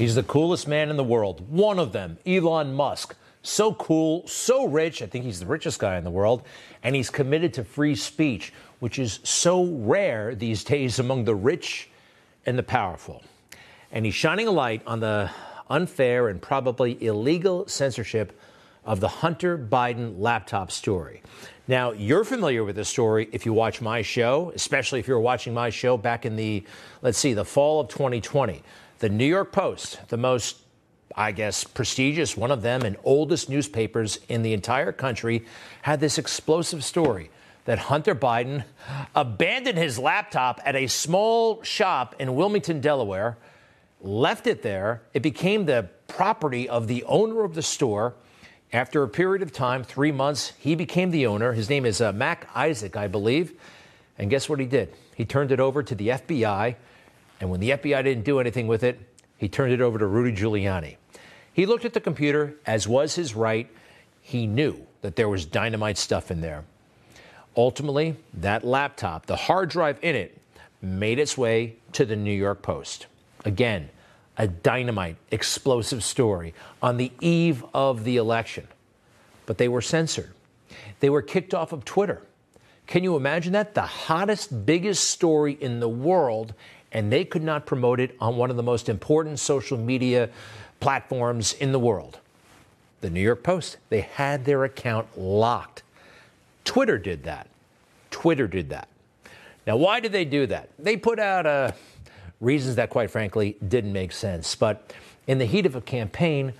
He's the coolest man in the world. One of them, Elon Musk. So cool, so rich. I think he's the richest guy in the world. And he's committed to free speech, which is so rare these days among the rich and the powerful. And he's shining a light on the unfair and probably illegal censorship of the Hunter Biden laptop story. Now, you're familiar with this story if you watch my show, especially if you were watching my show back in the, let's see, the fall of 2020. The New York Post, the most, I guess, prestigious, one of them, and oldest newspapers in the entire country, had this explosive story that Hunter Biden abandoned his laptop at a small shop in Wilmington, Delaware, left it there. It became the property of the owner of the store. After a period of time, three months, he became the owner. His name is uh, Mac Isaac, I believe. And guess what he did? He turned it over to the FBI. And when the FBI didn't do anything with it, he turned it over to Rudy Giuliani. He looked at the computer, as was his right. He knew that there was dynamite stuff in there. Ultimately, that laptop, the hard drive in it, made its way to the New York Post. Again, a dynamite, explosive story on the eve of the election. But they were censored. They were kicked off of Twitter. Can you imagine that? The hottest, biggest story in the world, and they could not promote it on one of the most important social media platforms in the world. The New York Post, they had their account locked. Twitter did that. Twitter did that. Now, why did they do that? They put out a reasons that, quite frankly, didn't make sense. But in the heat of a campaign,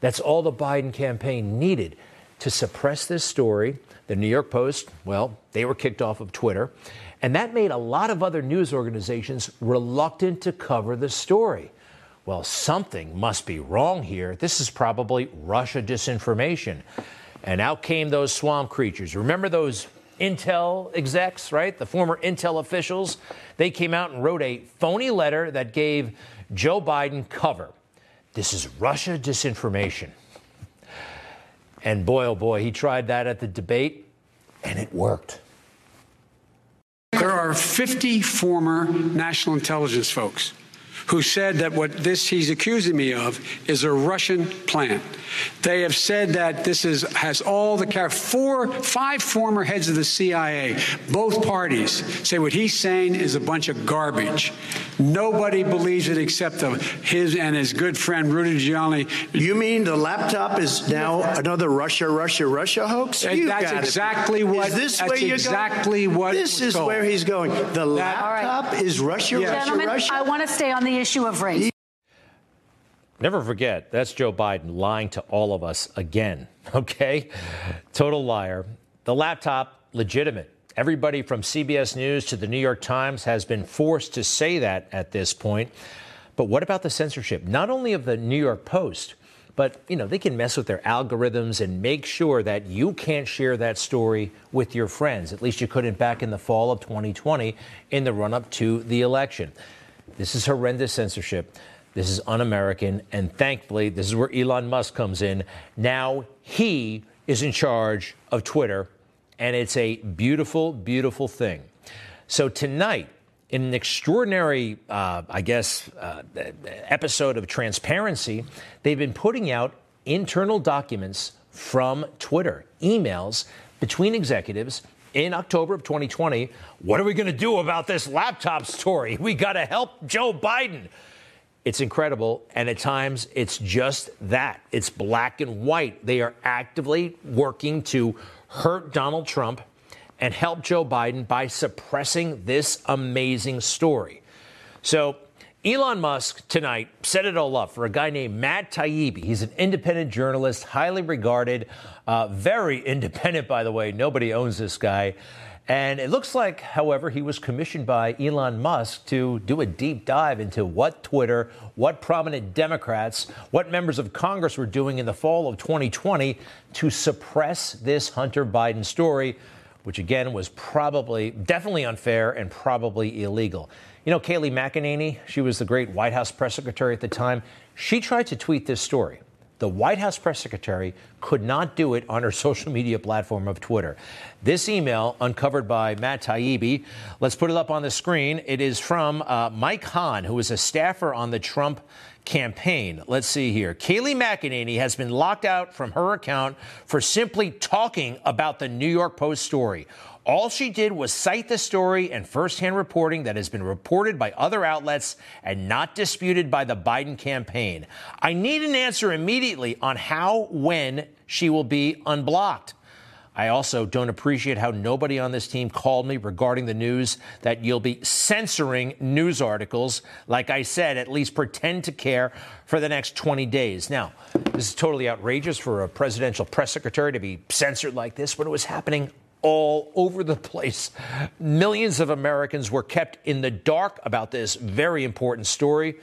that's all the Biden campaign needed to suppress this story. The New York Post, well, they were kicked off of Twitter. And that made a lot of other news organizations reluctant to cover the story. Well, something must be wrong here. This is probably Russia disinformation. And out came those swamp creatures. Remember those Intel execs, right? The former Intel officials, they came out and wrote a phony letter that gave Joe Biden cover. This is Russia disinformation. And boy, oh boy, he tried that at the debate, and it worked. There are 50 former national intelligence folks who said that what this he's accusing me of is a Russian plan. They have said that this is has all the four five former heads of the CIA, both parties say what he's saying is a bunch of garbage. Nobody believes it except his and his good friend Rudy Giuliani. You mean the laptop is now another Russia, Russia, Russia hoax? You that's exactly what. Is this that's where you're exactly going? what? This is told. where he's going. The laptop right. is Russia, yeah. Russia, Gentlemen, Russia. I want to stay on the issue of race. Never forget, that's Joe Biden lying to all of us again, okay? Total liar. The laptop, legitimate. Everybody from CBS News to the New York Times has been forced to say that at this point. But what about the censorship? Not only of the New York Post, but you know, they can mess with their algorithms and make sure that you can't share that story with your friends. At least you couldn't back in the fall of 2020 in the run up to the election. This is horrendous censorship. This is un American. And thankfully, this is where Elon Musk comes in. Now he is in charge of Twitter. And it's a beautiful, beautiful thing. So tonight, in an extraordinary, uh, I guess, uh, episode of transparency, they've been putting out internal documents from Twitter, emails between executives in October of 2020. What are we going to do about this laptop story? We got to help Joe Biden. It's incredible. And at times, it's just that it's black and white. They are actively working to hurt Donald Trump and help Joe Biden by suppressing this amazing story. So, Elon Musk tonight set it all up for a guy named Matt Taibbi. He's an independent journalist, highly regarded, uh, very independent, by the way. Nobody owns this guy. And it looks like, however, he was commissioned by Elon Musk to do a deep dive into what Twitter, what prominent Democrats, what members of Congress were doing in the fall of 2020 to suppress this Hunter Biden story, which again was probably, definitely unfair and probably illegal. You know, Kayleigh McEnany, she was the great White House press secretary at the time. She tried to tweet this story. The White House press secretary could not do it on her social media platform of Twitter. This email, uncovered by Matt Taibbi, let's put it up on the screen. It is from uh, Mike Hahn, who is a staffer on the Trump campaign. Let's see here. Kayleigh McEnany has been locked out from her account for simply talking about the New York Post story. All she did was cite the story and firsthand reporting that has been reported by other outlets and not disputed by the Biden campaign. I need an answer immediately on how, when she will be unblocked. I also don't appreciate how nobody on this team called me regarding the news that you'll be censoring news articles. Like I said, at least pretend to care for the next 20 days. Now, this is totally outrageous for a presidential press secretary to be censored like this when it was happening all over the place. Millions of Americans were kept in the dark about this very important story,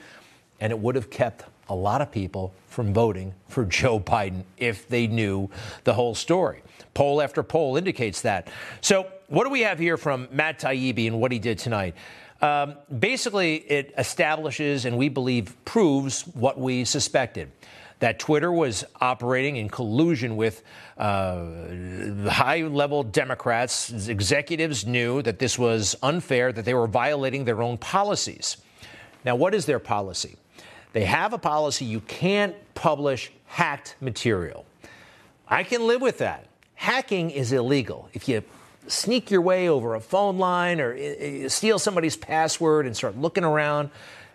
and it would have kept a lot of people from voting for Joe Biden if they knew the whole story. Poll after poll indicates that. So, what do we have here from Matt Taibbi and what he did tonight? Um, basically, it establishes and we believe proves what we suspected that Twitter was operating in collusion with uh, high level Democrats. Executives knew that this was unfair, that they were violating their own policies. Now, what is their policy? They have a policy you can't publish hacked material. I can live with that hacking is illegal. If you sneak your way over a phone line or steal somebody's password and start looking around,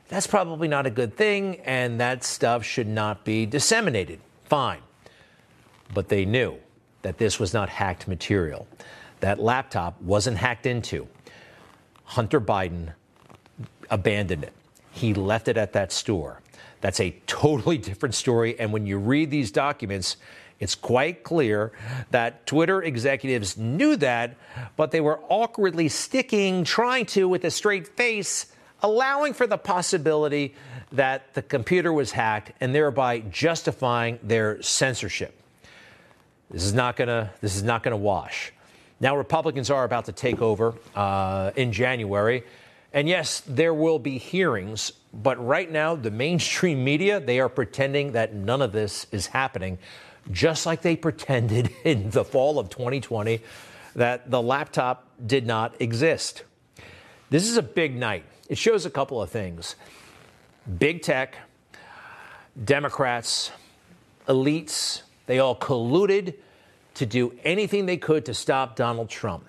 that's probably not a good thing, and that stuff should not be disseminated. Fine. But they knew that this was not hacked material. That laptop wasn't hacked into. Hunter Biden abandoned it. He left it at that store. That's a totally different story. And when you read these documents, it's quite clear that Twitter executives knew that, but they were awkwardly sticking, trying to, with a straight face, allowing for the possibility that the computer was hacked and thereby justifying their censorship. This is not going to this is not to wash. Now Republicans are about to take over uh, in January, and yes, there will be hearings. But right now, the mainstream media they are pretending that none of this is happening just like they pretended in the fall of 2020 that the laptop did not exist. This is a big night. It shows a couple of things big tech, Democrats, elites, they all colluded to do anything they could to stop Donald Trump.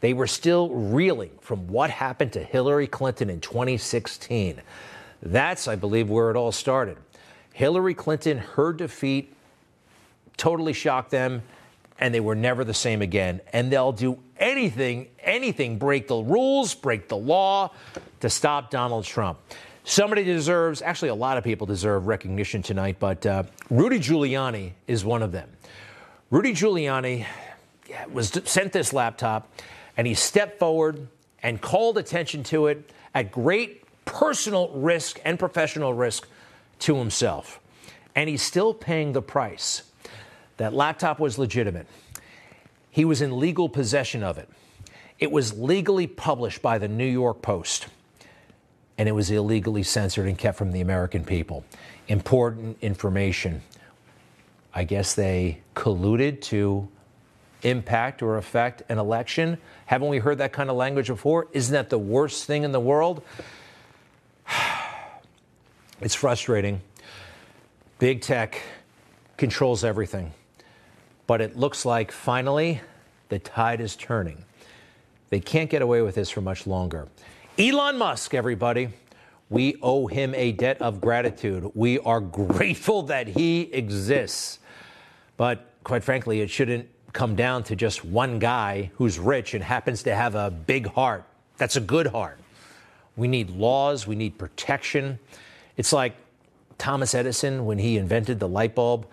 They were still reeling from what happened to Hillary Clinton in 2016. That's, I believe, where it all started. Hillary Clinton, her defeat totally shocked them, and they were never the same again. And they'll do anything, anything, break the rules, break the law to stop Donald Trump. Somebody deserves, actually, a lot of people deserve recognition tonight, but uh, Rudy Giuliani is one of them. Rudy Giuliani was sent this laptop, and he stepped forward and called attention to it at great personal risk and professional risk to himself. And he's still paying the price. That laptop was legitimate. He was in legal possession of it. It was legally published by the New York Post, and it was illegally censored and kept from the American people. Important information. I guess they colluded to impact or affect an election. Haven't we heard that kind of language before? Isn't that the worst thing in the world? It's frustrating. Big tech controls everything. But it looks like finally the tide is turning. They can't get away with this for much longer. Elon Musk, everybody. We owe him a debt of gratitude. We are grateful that he exists. But quite frankly, it shouldn't come down to just one guy who's rich and happens to have a big heart. That's a good heart. We need laws, we need protection. It's like Thomas Edison when he invented the light bulb.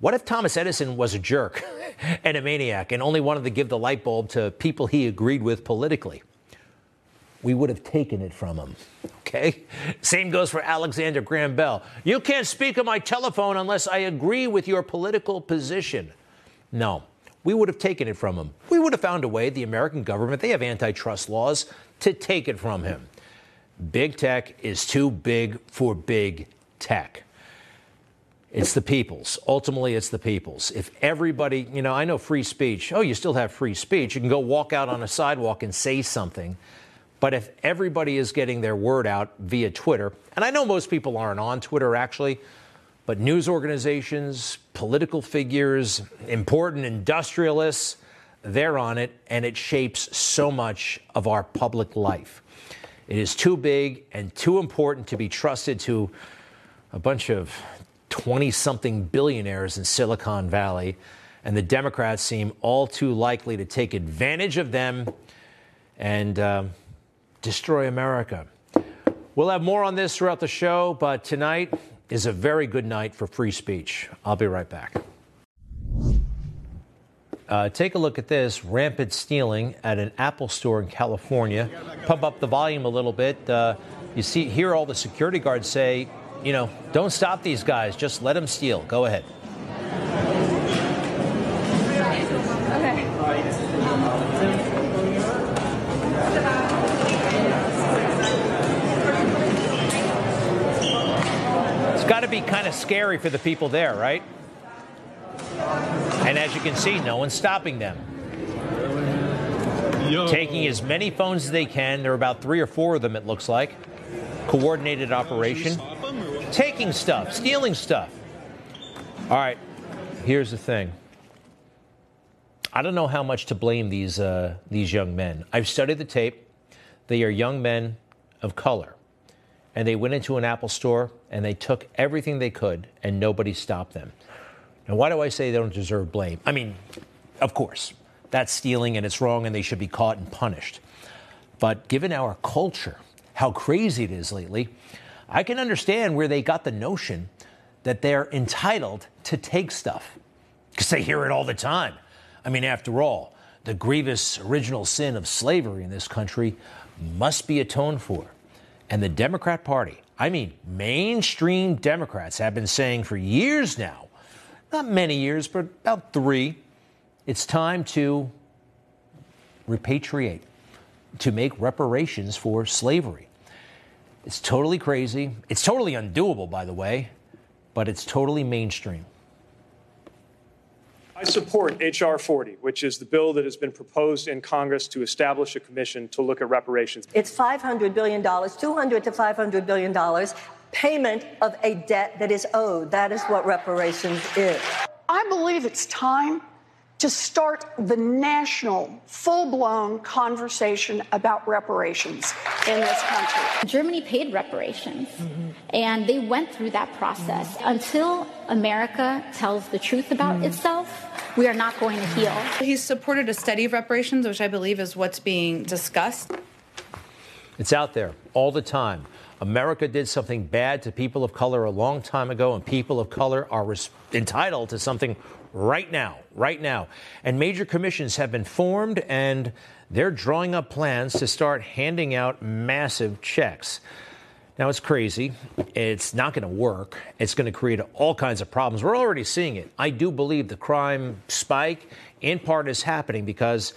What if Thomas Edison was a jerk and a maniac and only wanted to give the light bulb to people he agreed with politically? We would have taken it from him. Okay? Same goes for Alexander Graham Bell. You can't speak on my telephone unless I agree with your political position. No, we would have taken it from him. We would have found a way, the American government, they have antitrust laws, to take it from him. Big tech is too big for big tech. It's the people's. Ultimately, it's the people's. If everybody, you know, I know free speech. Oh, you still have free speech. You can go walk out on a sidewalk and say something. But if everybody is getting their word out via Twitter, and I know most people aren't on Twitter actually, but news organizations, political figures, important industrialists, they're on it, and it shapes so much of our public life. It is too big and too important to be trusted to a bunch of 20 something billionaires in Silicon Valley, and the Democrats seem all too likely to take advantage of them and uh, destroy America. We'll have more on this throughout the show, but tonight is a very good night for free speech. I'll be right back. Uh, take a look at this rampant stealing at an Apple store in California. Pump up the volume a little bit. Uh, you see, hear all the security guards say, you know, don't stop these guys, just let them steal. Go ahead. It's got to be kind of scary for the people there, right? And as you can see, no one's stopping them. Yo. Taking as many phones as they can. There are about three or four of them, it looks like. Coordinated operation. Taking stuff, stealing stuff. All right, here's the thing. I don't know how much to blame these, uh, these young men. I've studied the tape. They are young men of color. And they went into an Apple store and they took everything they could, and nobody stopped them. Now, why do I say they don't deserve blame? I mean, of course, that's stealing and it's wrong and they should be caught and punished. But given our culture, how crazy it is lately, I can understand where they got the notion that they're entitled to take stuff because they hear it all the time. I mean, after all, the grievous original sin of slavery in this country must be atoned for. And the Democrat Party, I mean, mainstream Democrats have been saying for years now not many years, but about three, it's time to repatriate, to make reparations for slavery. It's totally crazy. It's totally undoable, by the way, but it's totally mainstream. I support H.R. 40, which is the bill that has been proposed in Congress to establish a commission to look at reparations. It's $500 billion, 200 to $500 billion, payment of a debt that is owed. That is what reparations is. I believe it's time to start the national, full blown conversation about reparations in this country. Germany paid reparations, mm-hmm. and they went through that process. Mm-hmm. Until America tells the truth about mm-hmm. itself, we are not going to heal. He's supported a study of reparations, which I believe is what's being discussed. It's out there all the time. America did something bad to people of color a long time ago, and people of color are res- entitled to something right now, right now. And major commissions have been formed, and they're drawing up plans to start handing out massive checks. Now, it's crazy. It's not going to work. It's going to create all kinds of problems. We're already seeing it. I do believe the crime spike, in part, is happening because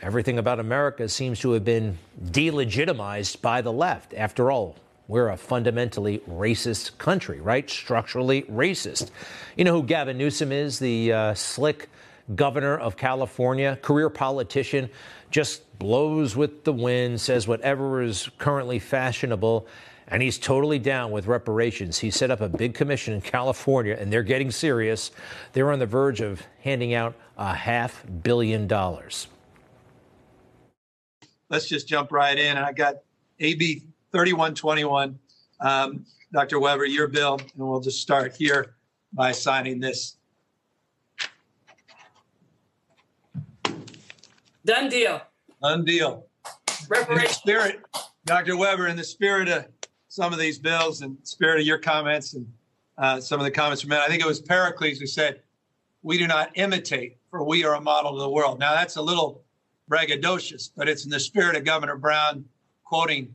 everything about America seems to have been delegitimized by the left. After all, we're a fundamentally racist country, right? Structurally racist. You know who Gavin Newsom is, the uh, slick governor of California, career politician, just blows with the wind, says whatever is currently fashionable, and he's totally down with reparations. He set up a big commission in California, and they're getting serious. They're on the verge of handing out a half billion dollars. Let's just jump right in. I got AB 3121. Um, Dr. Weber, your bill, and we'll just start here by signing this. Done deal. Done deal. Spirit, Dr. Weber, in the spirit of some of these bills and spirit of your comments and uh, some of the comments from men, I think it was Pericles who said, "We do not imitate, for we are a model to the world." Now that's a little braggadocious, but it's in the spirit of Governor Brown quoting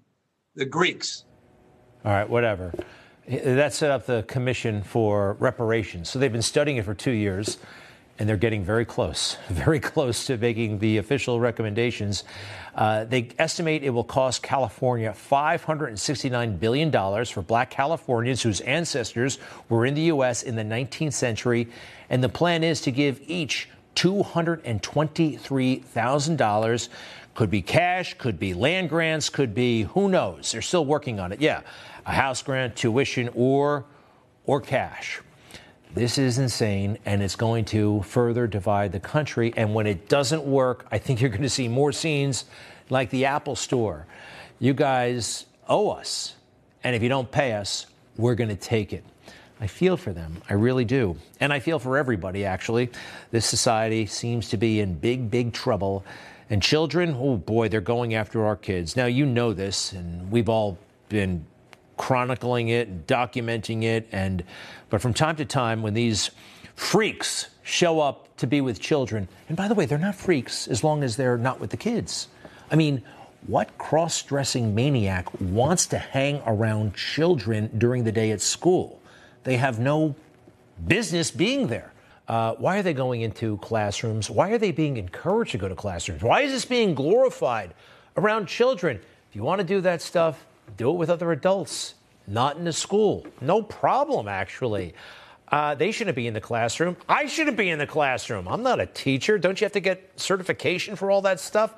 the Greeks. All right, whatever. That set up the Commission for Reparations. So they've been studying it for two years, and they're getting very close, very close to making the official recommendations. Uh, they estimate it will cost California $569 billion for black Californians whose ancestors were in the U.S. in the 19th century. And the plan is to give each $223,000 Could be cash, could be land grants, could be who knows. They're still working on it. Yeah, a house grant, tuition, or or cash. This is insane, and it's going to further divide the country. And when it doesn't work, I think you're going to see more scenes like the Apple Store. You guys owe us, and if you don't pay us, we're going to take it. I feel for them. I really do. And I feel for everybody, actually. This society seems to be in big, big trouble. And children, oh boy, they're going after our kids. Now, you know this, and we've all been chronicling it and documenting it. And, but from time to time, when these freaks show up to be with children, and by the way, they're not freaks as long as they're not with the kids. I mean, what cross dressing maniac wants to hang around children during the day at school? They have no business being there. Uh, why are they going into classrooms? Why are they being encouraged to go to classrooms? Why is this being glorified around children? If you want to do that stuff, do it with other adults, not in the school. No problem, actually. Uh, they shouldn't be in the classroom. I shouldn't be in the classroom. I'm not a teacher. Don't you have to get certification for all that stuff?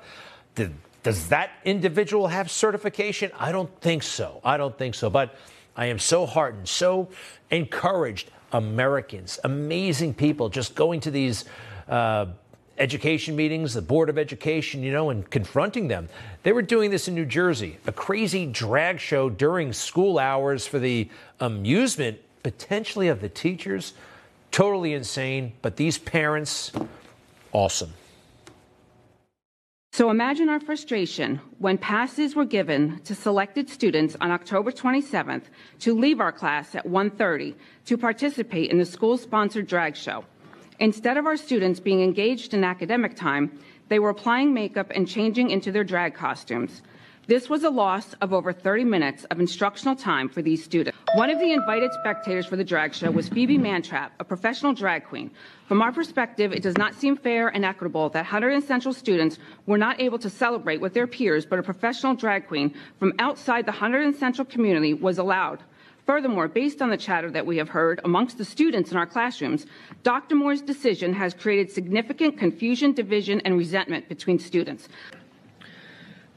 Did, does that individual have certification? I don't think so. I don't think so. But I am so heartened, so encouraged. Americans, amazing people, just going to these uh, education meetings, the Board of Education, you know, and confronting them. They were doing this in New Jersey, a crazy drag show during school hours for the amusement, potentially, of the teachers. Totally insane. But these parents, awesome. So imagine our frustration when passes were given to selected students on October 27th to leave our class at 1:30 to participate in the school-sponsored drag show. Instead of our students being engaged in academic time, they were applying makeup and changing into their drag costumes. This was a loss of over 30 minutes of instructional time for these students. One of the invited spectators for the drag show was Phoebe Mantrap, a professional drag queen. From our perspective, it does not seem fair and equitable that Hunterdon Central students were not able to celebrate with their peers, but a professional drag queen from outside the Hunterdon Central community was allowed. Furthermore, based on the chatter that we have heard amongst the students in our classrooms, Dr. Moore's decision has created significant confusion, division, and resentment between students.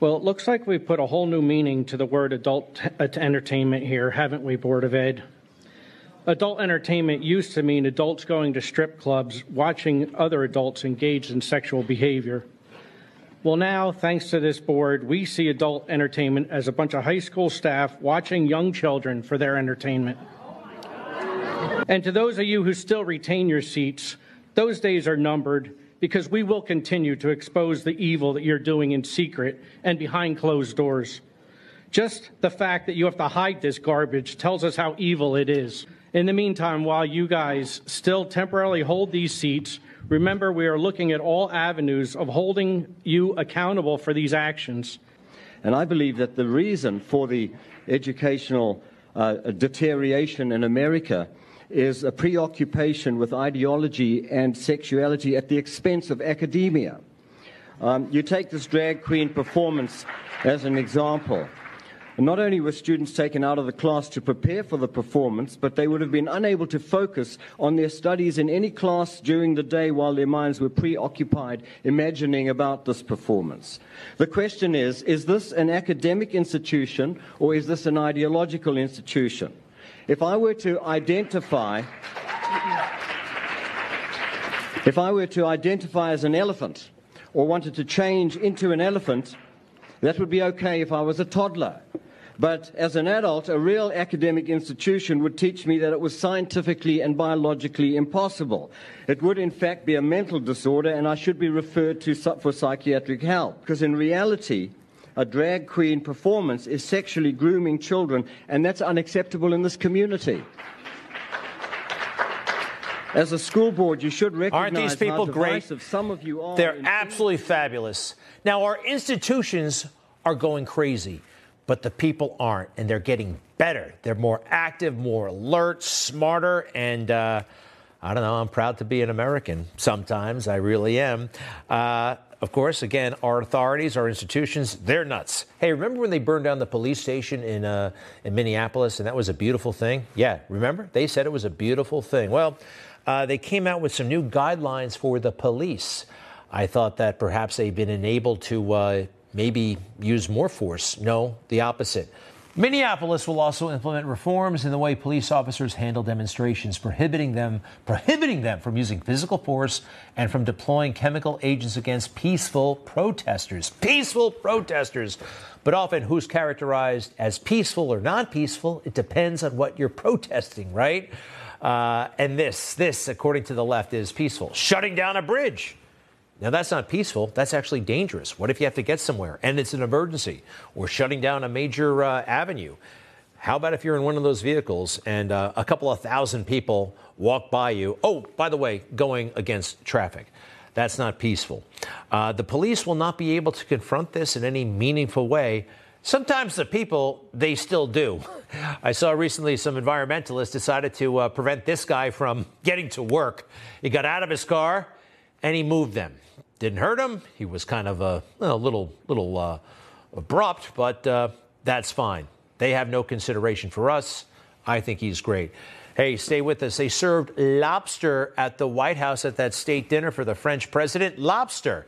Well, it looks like we put a whole new meaning to the word adult t- uh, entertainment here, haven't we, Board of Ed? Adult entertainment used to mean adults going to strip clubs, watching other adults engaged in sexual behavior. Well, now, thanks to this board, we see adult entertainment as a bunch of high school staff watching young children for their entertainment. And to those of you who still retain your seats, those days are numbered because we will continue to expose the evil that you're doing in secret and behind closed doors. Just the fact that you have to hide this garbage tells us how evil it is. In the meantime, while you guys still temporarily hold these seats, remember we are looking at all avenues of holding you accountable for these actions. And I believe that the reason for the educational uh, deterioration in America is a preoccupation with ideology and sexuality at the expense of academia. Um, you take this drag queen performance as an example. Not only were students taken out of the class to prepare for the performance, but they would have been unable to focus on their studies in any class during the day while their minds were preoccupied imagining about this performance. The question is is this an academic institution or is this an ideological institution? If I were to identify, if I were to identify as an elephant or wanted to change into an elephant, that would be okay if I was a toddler. But as an adult, a real academic institution would teach me that it was scientifically and biologically impossible. It would, in fact, be a mental disorder, and I should be referred to for psychiatric help. Because in reality, a drag queen performance is sexually grooming children, and that's unacceptable in this community. As a school board, you should recognize Aren't these people great? Some of you are. They're absolutely fabulous. Now, our institutions are going crazy, but the people aren't, and they're getting better. They're more active, more alert, smarter, and uh, I don't know. I'm proud to be an American. Sometimes I really am. Uh, of course, again, our authorities, our institutions, they're nuts. Hey, remember when they burned down the police station in, uh, in Minneapolis and that was a beautiful thing? Yeah, remember? They said it was a beautiful thing. Well, uh, they came out with some new guidelines for the police. I thought that perhaps they've been enabled to uh, maybe use more force. No, the opposite. Minneapolis will also implement reforms in the way police officers handle demonstrations, prohibiting them prohibiting them from using physical force and from deploying chemical agents against peaceful protesters. Peaceful protesters. But often who's characterized as peaceful or not peaceful, it depends on what you're protesting, right? Uh, and this, this, according to the left, is peaceful. Shutting down a bridge now, that's not peaceful. That's actually dangerous. What if you have to get somewhere and it's an emergency or shutting down a major uh, avenue? How about if you're in one of those vehicles and uh, a couple of thousand people walk by you? Oh, by the way, going against traffic. That's not peaceful. Uh, the police will not be able to confront this in any meaningful way. Sometimes the people, they still do. I saw recently some environmentalists decided to uh, prevent this guy from getting to work. He got out of his car and he moved them. Didn't hurt him. He was kind of a, a little, little uh, abrupt, but uh, that's fine. They have no consideration for us. I think he's great. Hey, stay with us. They served lobster at the White House at that state dinner for the French president. Lobster.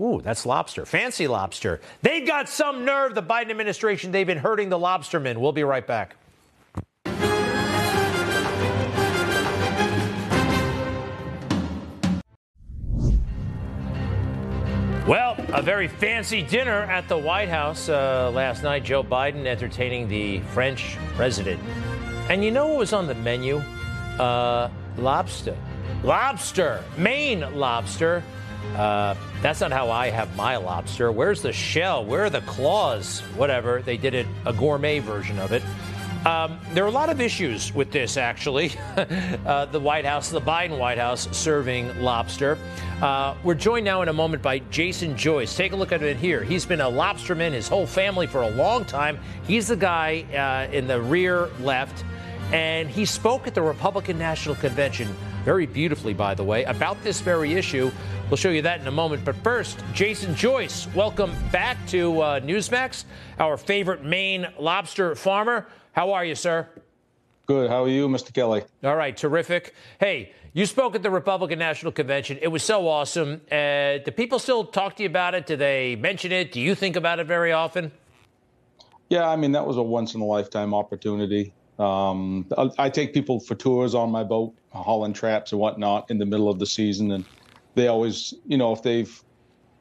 Ooh, that's lobster. Fancy lobster. They've got some nerve, the Biden administration. They've been hurting the lobstermen. We'll be right back. Well, a very fancy dinner at the White House uh, last night. Joe Biden entertaining the French president. And you know what was on the menu? Uh, lobster. Lobster. Maine lobster. Uh, that's not how I have my lobster. Where's the shell? Where are the claws? Whatever. They did it a gourmet version of it. Um, there are a lot of issues with this, actually. uh, the White House, the Biden White House, serving lobster. Uh, we're joined now in a moment by Jason Joyce. Take a look at it here. He's been a lobsterman, his whole family, for a long time. He's the guy uh, in the rear left, and he spoke at the Republican National Convention very beautifully, by the way, about this very issue. We'll show you that in a moment. But first, Jason Joyce, welcome back to uh, Newsmax, our favorite Maine lobster farmer. How are you, sir? Good. How are you, Mr. Kelly? All right, terrific. Hey, you spoke at the Republican National Convention. It was so awesome. Uh, do people still talk to you about it? Do they mention it? Do you think about it very often? Yeah, I mean, that was a once in a lifetime opportunity. Um, I, I, take people for tours on my boat, hauling traps and whatnot in the middle of the season. And they always, you know, if they've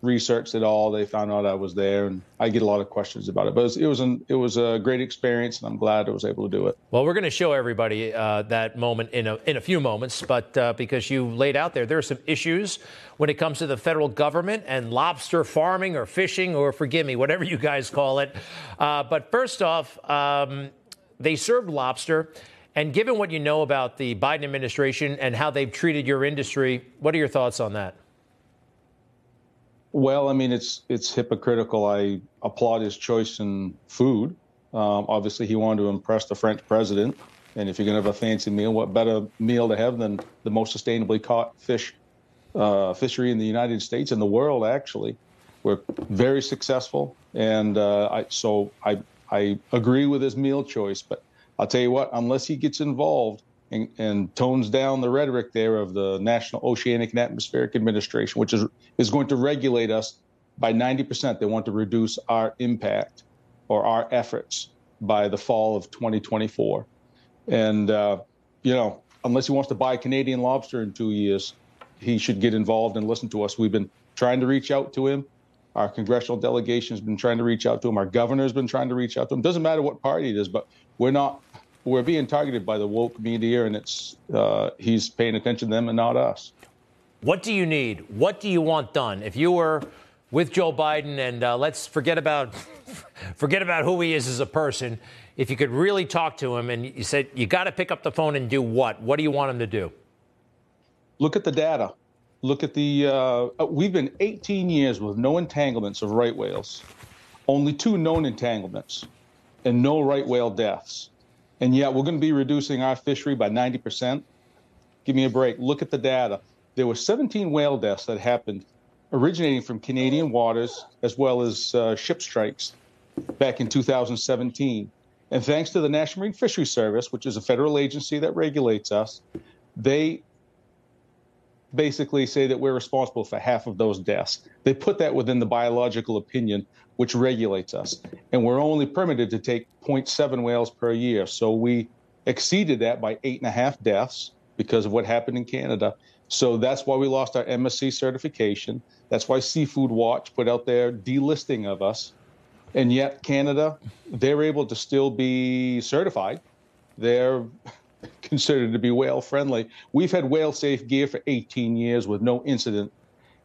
researched it all. They found out I was there, and I get a lot of questions about it. But it was it was, an, it was a great experience, and I'm glad I was able to do it. Well, we're going to show everybody uh, that moment in a in a few moments, but uh, because you laid out there, there are some issues when it comes to the federal government and lobster farming or fishing or forgive me, whatever you guys call it. Uh, but first off, um, they served lobster. And given what you know about the Biden administration and how they've treated your industry, what are your thoughts on that? Well, I mean, it's it's hypocritical. I applaud his choice in food. Um, obviously, he wanted to impress the French president, and if you're going to have a fancy meal, what better meal to have than the most sustainably caught fish uh, fishery in the United States and the world? Actually, we're very successful, and uh, I, so I I agree with his meal choice. But I'll tell you what, unless he gets involved and, and, tones down the rhetoric there of the National Oceanic and Atmospheric Administration, which is is going to regulate us by 90%. They want to reduce our impact or our efforts by the fall of 2024. And uh, you know, unless he wants to buy Canadian lobster in two years, he should get involved and listen to us. We've been trying to reach out to him. Our congressional delegation has been trying to reach out to him. Our governor's been trying to reach out to him. Doesn't matter what party it is, but we're not we're being targeted by the woke media, and it's uh, he's paying attention to them and not us. What do you need? What do you want done? If you were with Joe Biden, and uh, let's forget about forget about who he is as a person. If you could really talk to him, and you said you got to pick up the phone and do what? What do you want him to do? Look at the data. Look at the. Uh, we've been 18 years with no entanglements of right whales, only two known entanglements, and no right whale deaths and yet we're going to be reducing our fishery by 90%. Give me a break. Look at the data. There were 17 whale deaths that happened originating from Canadian waters as well as uh, ship strikes back in 2017. And thanks to the National Marine Fisheries Service, which is a federal agency that regulates us, they basically say that we're responsible for half of those deaths. They put that within the biological opinion, which regulates us. And we're only permitted to take 0.7 whales per year. So we exceeded that by eight and a half deaths because of what happened in Canada. So that's why we lost our MSC certification. That's why Seafood Watch put out their delisting of us. And yet, Canada, they're able to still be certified. They're considered to be whale friendly. We've had whale safe gear for 18 years with no incident.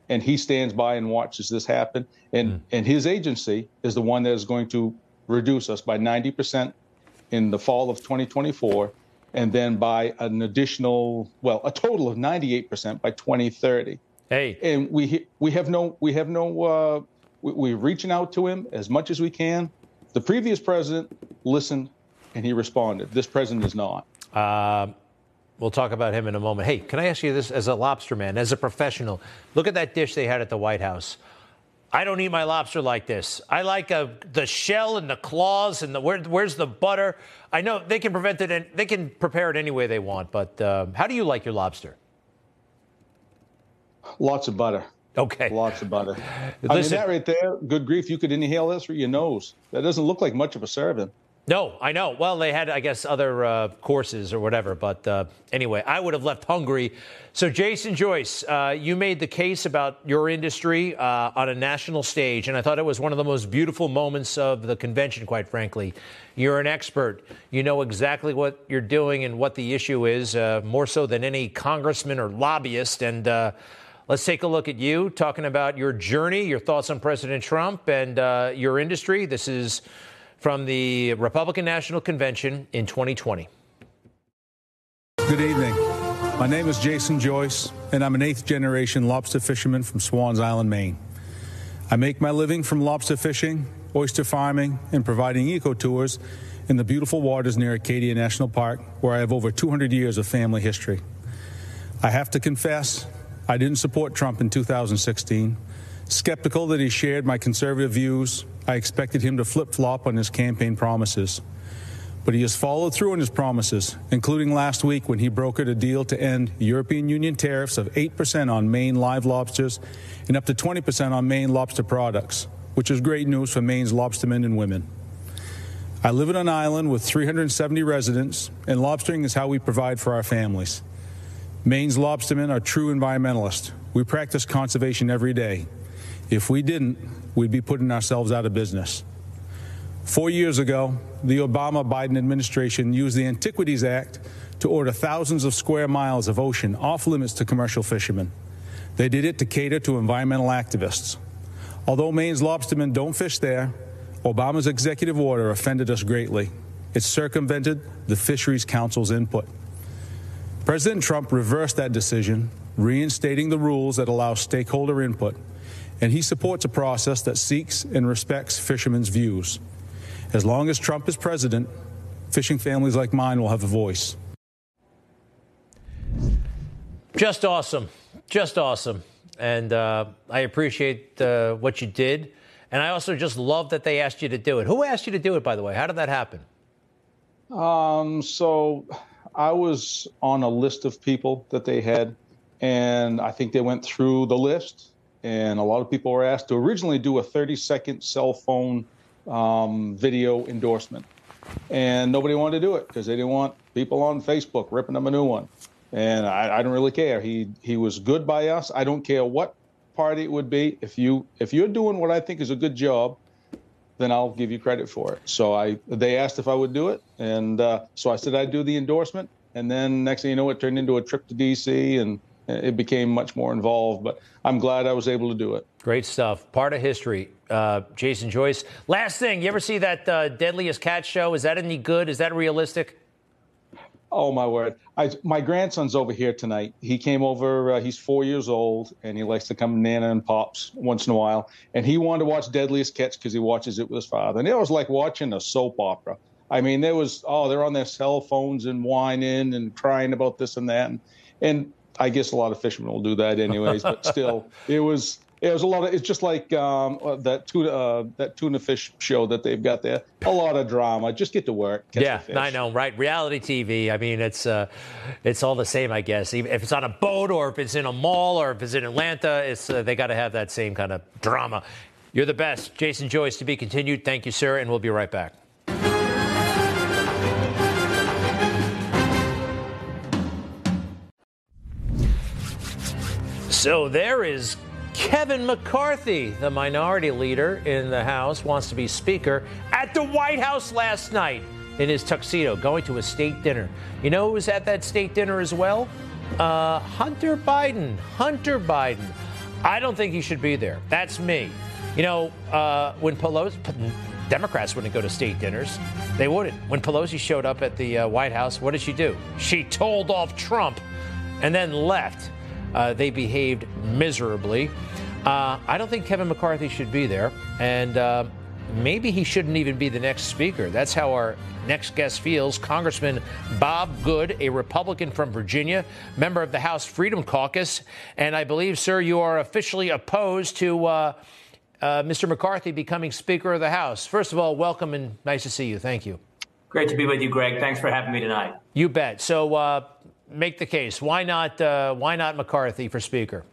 And he stands by and watches this happen. And, mm. and his agency is the one that is going to reduce us by 90% in the fall of 2024 and then by an additional, well, a total of 98% by 2030. Hey, and we we have no we have no uh, we, are reaching out to him as much as we can. The previous president listened and he responded. This president is not. Uh, we'll talk about him in a moment. Hey, can I ask you this as a lobster man, as a professional? Look at that dish they had at the White House. I don't eat my lobster like this. I like a, uh, the shell and the claws and the where, where's the butter. I know they can prevent it and they can prepare it any way they want. But uh, how do you like your lobster? Lots of butter. Okay. Lots of butter. Listen, I mean, that right there, good grief, you could inhale that through your nose. That doesn't look like much of a serving. No, I know. Well, they had, I guess, other uh, courses or whatever. But uh, anyway, I would have left hungry. So, Jason Joyce, uh, you made the case about your industry uh, on a national stage, and I thought it was one of the most beautiful moments of the convention, quite frankly. You're an expert. You know exactly what you're doing and what the issue is, uh, more so than any congressman or lobbyist. And uh, let's take a look at you talking about your journey, your thoughts on President Trump, and your industry. This is from the Republican National Convention in 2020. Good evening. My name is Jason Joyce, and I'm an eighth generation lobster fisherman from Swans Island, Maine. I make my living from lobster fishing, oyster farming, and providing eco tours in the beautiful waters near Acadia National Park, where I have over 200 years of family history. I have to confess, I didn't support Trump in 2016. Skeptical that he shared my conservative views, I expected him to flip flop on his campaign promises. But he has followed through on his promises, including last week when he brokered a deal to end European Union tariffs of 8% on Maine live lobsters and up to 20% on Maine lobster products, which is great news for Maine's lobstermen and women. I live in an island with 370 residents, and lobstering is how we provide for our families. Maine's lobstermen are true environmentalists. We practice conservation every day. If we didn't, we'd be putting ourselves out of business. Four years ago, the Obama Biden administration used the Antiquities Act to order thousands of square miles of ocean off limits to commercial fishermen. They did it to cater to environmental activists. Although Maine's lobstermen don't fish there, Obama's executive order offended us greatly. It circumvented the Fisheries Council's input. President Trump reversed that decision, reinstating the rules that allow stakeholder input and he supports a process that seeks and respects fishermen's views. As long as Trump is president, fishing families like mine will have a voice. Just awesome. Just awesome. And uh, I appreciate uh, what you did. And I also just love that they asked you to do it. Who asked you to do it, by the way? How did that happen? Um, so I was on a list of people that they had, and I think they went through the list and a lot of people were asked to originally do a 30 second cell phone um, video endorsement. And nobody wanted to do it because they didn't want people on Facebook ripping them a new one. And I, I don't really care. He he was good by us. I don't care what party it would be. If you if you're doing what I think is a good job, then I'll give you credit for it. So I they asked if I would do it, and uh, so I said I'd do the endorsement. And then next thing you know, it turned into a trip to DC and it became much more involved. But I'm glad I was able to do it. Great stuff. Part of history. Uh, Jason Joyce. Last thing, you ever see that uh, Deadliest Catch show? Is that any good? Is that realistic? Oh my word! I, my grandson's over here tonight. He came over. Uh, he's four years old, and he likes to come Nana and Pops once in a while. And he wanted to watch Deadliest Catch because he watches it with his father. And it was like watching a soap opera. I mean, there was oh, they're on their cell phones and whining and crying about this and that. And, and I guess a lot of fishermen will do that anyways, but still, it was it was a lot of. It's just like um, uh, that tuna uh, that tuna fish show that they've got there. A lot of drama. Just get to work. yeah, I know, right? Reality TV. I mean, it's uh, it's all the same, I guess. Even if it's on a boat or if it's in a mall or if it's in Atlanta, it's uh, they got to have that same kind of drama. You're the best, Jason Joyce. To be continued. Thank you, sir, and we'll be right back. So there is Kevin McCarthy, the minority leader in the House, wants to be Speaker at the White House last night in his tuxedo, going to a state dinner. You know who was at that state dinner as well? Uh, Hunter Biden. Hunter Biden. I don't think he should be there. That's me. You know, uh, when Pelosi, Democrats wouldn't go to state dinners. They wouldn't. When Pelosi showed up at the uh, White House, what did she do? She told off Trump and then left. Uh, they behaved miserably. Uh, I don't think Kevin McCarthy should be there, and uh, maybe he shouldn't even be the next speaker. That's how our next guest feels. Congressman Bob Good, a Republican from Virginia, member of the House Freedom Caucus, and I believe, sir, you are officially opposed to. Uh, uh, Mr. McCarthy becoming Speaker of the House. First of all, welcome and nice to see you. Thank you. Great to be with you, Greg. Thanks for having me tonight. You bet. So, uh, make the case. Why not? Uh, why not McCarthy for Speaker?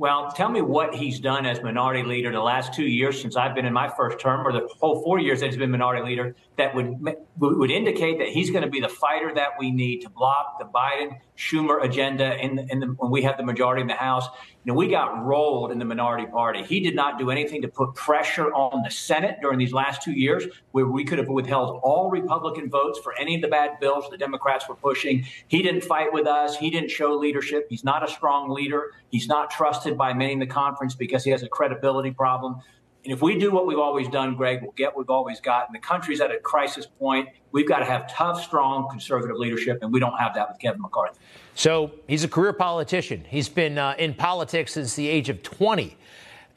Well, tell me what he's done as minority leader the last two years since I've been in my first term, or the whole four years that he's been minority leader, that would would indicate that he's going to be the fighter that we need to block the Biden Schumer agenda in, in the, when we have the majority in the House. You know, we got rolled in the minority party. He did not do anything to put pressure on the Senate during these last two years, where we could have withheld all Republican votes for any of the bad bills the Democrats were pushing. He didn't fight with us. He didn't show leadership. He's not a strong leader. He's not trusted by many in the conference because he has a credibility problem. And if we do what we've always done, Greg, we'll get what we've always got. And the country's at a crisis point. We've got to have tough, strong conservative leadership, and we don't have that with Kevin McCarthy. So he's a career politician. He's been uh, in politics since the age of 20.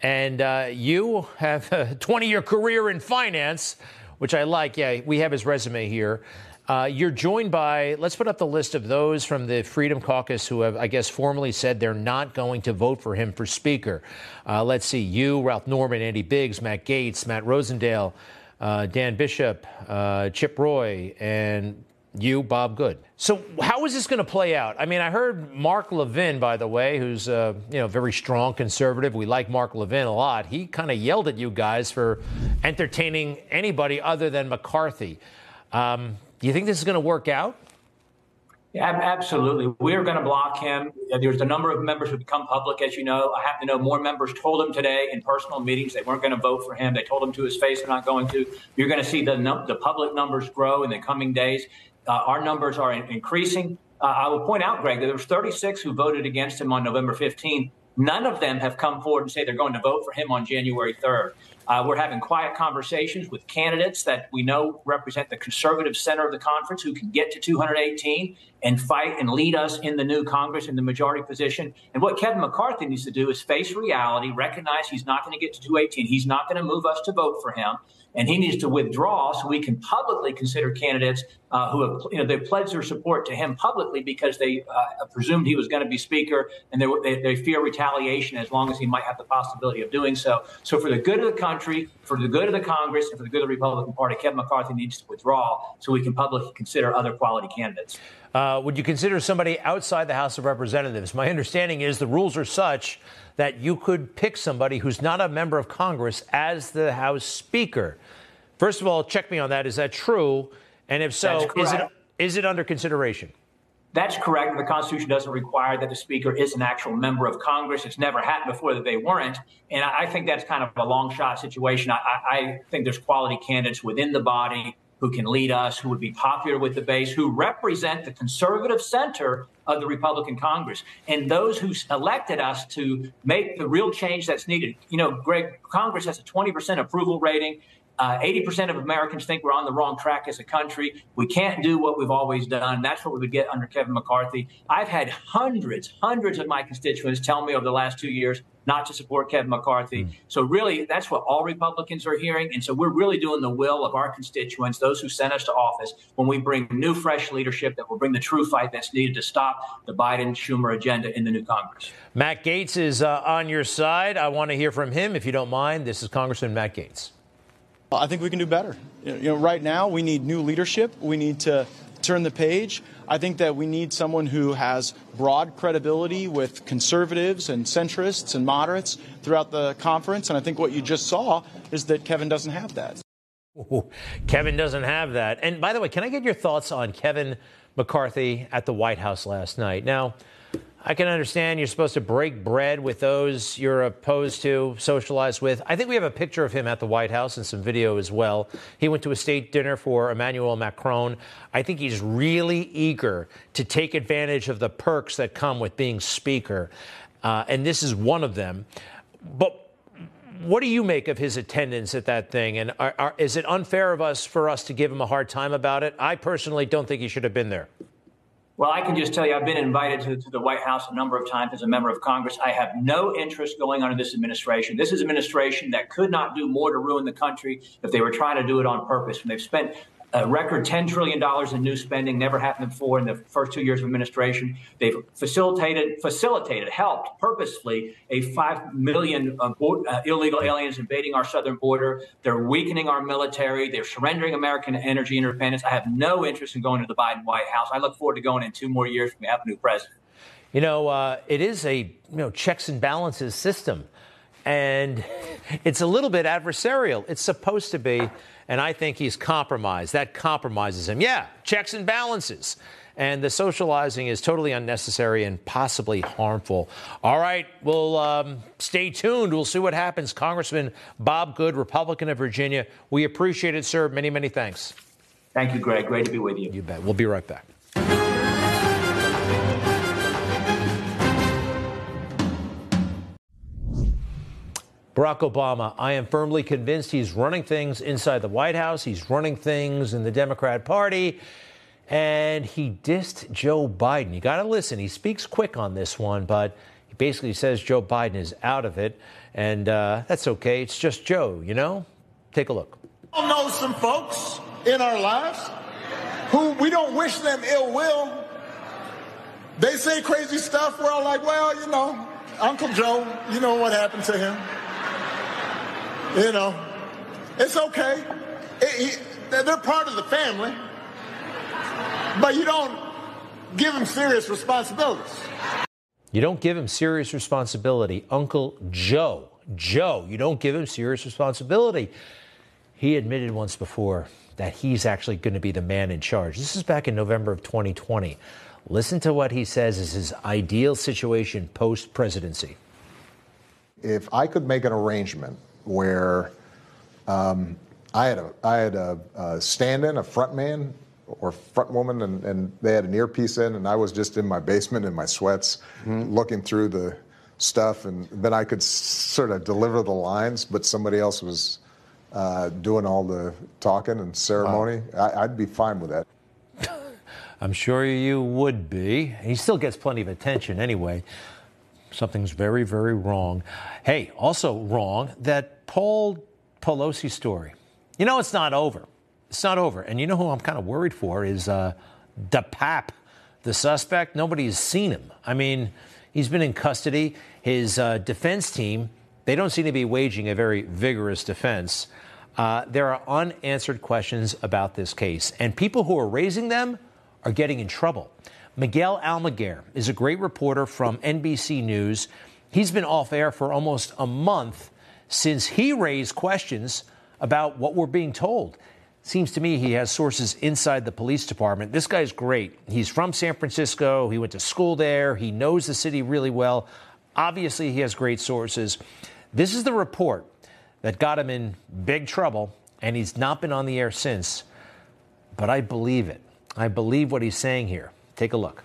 And uh, you have a 20 year career in finance, which I like. Yeah, we have his resume here. Uh, you're joined by, let's put up the list of those from the Freedom Caucus who have, I guess, formally said they're not going to vote for him for Speaker. Uh, let's see, you, Ralph Norman, Andy Biggs, Matt Gaetz, Matt Rosendale, uh, Dan Bishop, uh, Chip Roy, and you, Bob Good. So, how is this going to play out? I mean, I heard Mark Levin, by the way, who's uh, you know very strong conservative. We like Mark Levin a lot. He kind of yelled at you guys for entertaining anybody other than McCarthy. Um, do you think this is going to work out? Yeah, absolutely. We're going to block him. There's a number of members who become public, as you know. I happen to know more members told him today in personal meetings they weren't going to vote for him. They told him to his face they're not going to. You're going to see the, the public numbers grow in the coming days. Uh, our numbers are in- increasing. Uh, I will point out, Greg, that there was 36 who voted against him on November 15th. None of them have come forward and say they're going to vote for him on January 3rd. Uh, we're having quiet conversations with candidates that we know represent the conservative center of the conference who can get to 218 and fight and lead us in the new Congress in the majority position. And what Kevin McCarthy needs to do is face reality, recognize he's not going to get to 218. He's not going to move us to vote for him and he needs to withdraw so we can publicly consider candidates uh, who have you know they pledged their support to him publicly because they uh, presumed he was going to be speaker and they, they, they, fear retaliation as long as he might have the possibility of doing so. So for the good of the country, for the good of the Congress, and for the good of the Republican Party, Kevin McCarthy needs to withdraw so we can publicly consider other quality candidates. Uh, would you consider somebody outside the House of Representatives? My understanding is the rules are such that you could pick somebody who's not a member of Congress as the House Speaker. First of all, check me on that. Is that true? And if so, is it is it under consideration? That's correct. The Constitution doesn't require that the Speaker is an actual member of Congress. It's never happened before that they weren't. And I think that's kind of a long shot situation. I, I think there's quality candidates within the body who can lead us, who would be popular with the base, who represent the conservative center of the Republican Congress, and those who elected us to make the real change that's needed. You know, Greg, Congress has a 20% approval rating. Uh, 80% of Americans think we're on the wrong track as a country. We can't do what we've always done. That's what we would get under Kevin McCarthy. I've had hundreds, hundreds of my constituents tell me over the last two years not to support Kevin McCarthy. Mm. So, really, that's what all Republicans are hearing. And so, we're really doing the will of our constituents, those who sent us to office, when we bring new, fresh leadership that will bring the true fight that's needed to stop the Biden Schumer agenda in the new Congress. Matt Gaetz is uh, on your side. I want to hear from him, if you don't mind. This is Congressman Matt Gaetz. I think we can do better. You know, right now, we need new leadership. We need to turn the page. I think that we need someone who has broad credibility with conservatives and centrists and moderates throughout the conference. And I think what you just saw is that Kevin doesn't have that. Ooh, Kevin doesn't have that. And by the way, can I get your thoughts on Kevin McCarthy at the White House last night? Now, I can understand you're supposed to break bread with those you're opposed to, socialize with. I think we have a picture of him at the White House and some video as well. He went to a state dinner for Emmanuel Macron. I think he's really eager to take advantage of the perks that come with being speaker. Uh, and this is one of them. But what do you make of his attendance at that thing? And are, are, is it unfair of us for us to give him a hard time about it? I personally don't think he should have been there. Well, I can just tell you, I've been invited to, to, the White House a number of times as a member of Congress. I have no interest going under this administration. This is an administration that could not do more to ruin the country if they were trying to do it on purpose. And they've spent a record $10 trillion in new spending, never happened before in the first two years of administration. They've facilitated, facilitated, helped purposefully a 5 million uh, uh, illegal aliens invading our southern border. They're weakening our military. They're surrendering American energy independence. I have no interest in going to the Biden White House. I look forward to going in two more years when we have a new president. You know, uh, it is a you know checks and balances system, and it's a little bit adversarial. It's supposed to be and I think he's compromised. That compromises him. Yeah, checks and balances. And the socializing is totally unnecessary and possibly harmful. All right, we'll um, stay tuned. We'll see what happens. Congressman Bob Good, Republican of Virginia. We appreciate it, sir. Many, many thanks. Thank you, Greg. Great to be with you. You bet. We'll be right back. Barack Obama, I am firmly convinced he's running things inside the White House. He's running things in the Democrat Party. And he dissed Joe Biden. You got to listen. He speaks quick on this one, but he basically says Joe Biden is out of it. And uh, that's okay. It's just Joe, you know? Take a look. I know some folks in our lives who we don't wish them ill will. They say crazy stuff. We're all like, well, you know, Uncle Joe, you know what happened to him. You know, it's okay. It, they're part of the family, but you don't give them serious responsibilities. You don't give him serious responsibility. Uncle Joe, Joe, you don't give him serious responsibility. He admitted once before that he's actually going to be the man in charge. This is back in November of 2020. Listen to what he says is his ideal situation post presidency. If I could make an arrangement where um, I had a I had a, a stand-in, a front man or front woman, and, and they had an earpiece in, and I was just in my basement in my sweats, mm-hmm. looking through the stuff, and then I could s- sort of deliver the lines, but somebody else was uh, doing all the talking and ceremony. Wow. I, I'd be fine with that. I'm sure you would be. He still gets plenty of attention anyway. Something's very, very wrong. Hey, also wrong that Paul Pelosi story. You know, it's not over. It's not over. And you know who I'm kind of worried for is uh, DePape, the suspect. Nobody's seen him. I mean, he's been in custody. His uh, defense team, they don't seem to be waging a very vigorous defense. Uh, there are unanswered questions about this case, and people who are raising them are getting in trouble. Miguel Almaguer is a great reporter from NBC News. He's been off air for almost a month since he raised questions about what we're being told. Seems to me he has sources inside the police department. This guy's great. He's from San Francisco. He went to school there. He knows the city really well. Obviously, he has great sources. This is the report that got him in big trouble, and he's not been on the air since. But I believe it. I believe what he's saying here. Take a look.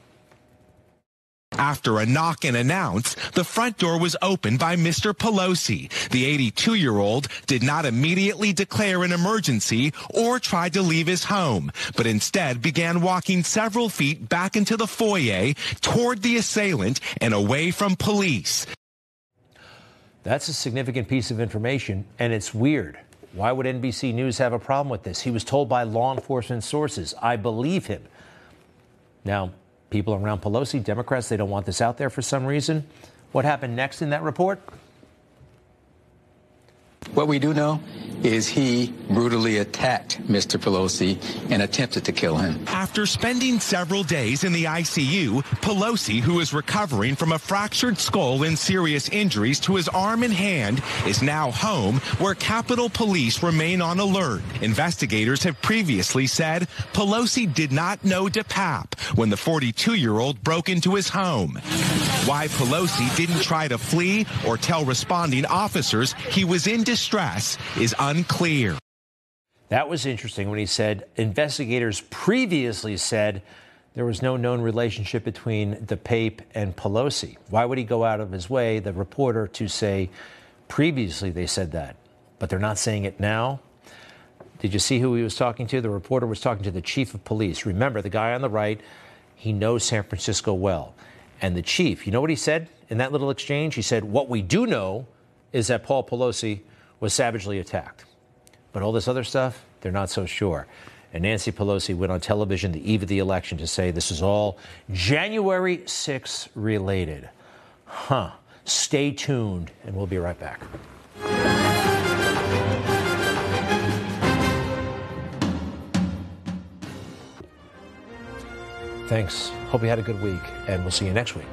After a knock and announce, the front door was opened by Mr. Pelosi. The 82 year old did not immediately declare an emergency or try to leave his home, but instead began walking several feet back into the foyer toward the assailant and away from police. That's a significant piece of information, and it's weird. Why would NBC News have a problem with this? He was told by law enforcement sources. I believe him. Now, people around Pelosi, Democrats, they don't want this out there for some reason. What happened next in that report? What we do know is he brutally attacked Mr. Pelosi and attempted to kill him. After spending several days in the ICU, Pelosi, who is recovering from a fractured skull and serious injuries to his arm and hand, is now home where Capitol Police remain on alert. Investigators have previously said Pelosi did not know DePape when the 42-year-old broke into his home. Why Pelosi didn't try to flee or tell responding officers he was in distress is unclear. That was interesting when he said investigators previously said there was no known relationship between DePape and Pelosi. Why would he go out of his way, the reporter, to say previously they said that, but they're not saying it now? Did you see who he was talking to? The reporter was talking to the chief of police. Remember, the guy on the right, he knows San Francisco well. And the chief, you know what he said in that little exchange? He said, What we do know is that Paul Pelosi was savagely attacked. But all this other stuff, they're not so sure. And Nancy Pelosi went on television the eve of the election to say this is all January 6 related. Huh. Stay tuned, and we'll be right back. Thanks. Hope you had a good week, and we'll see you next week.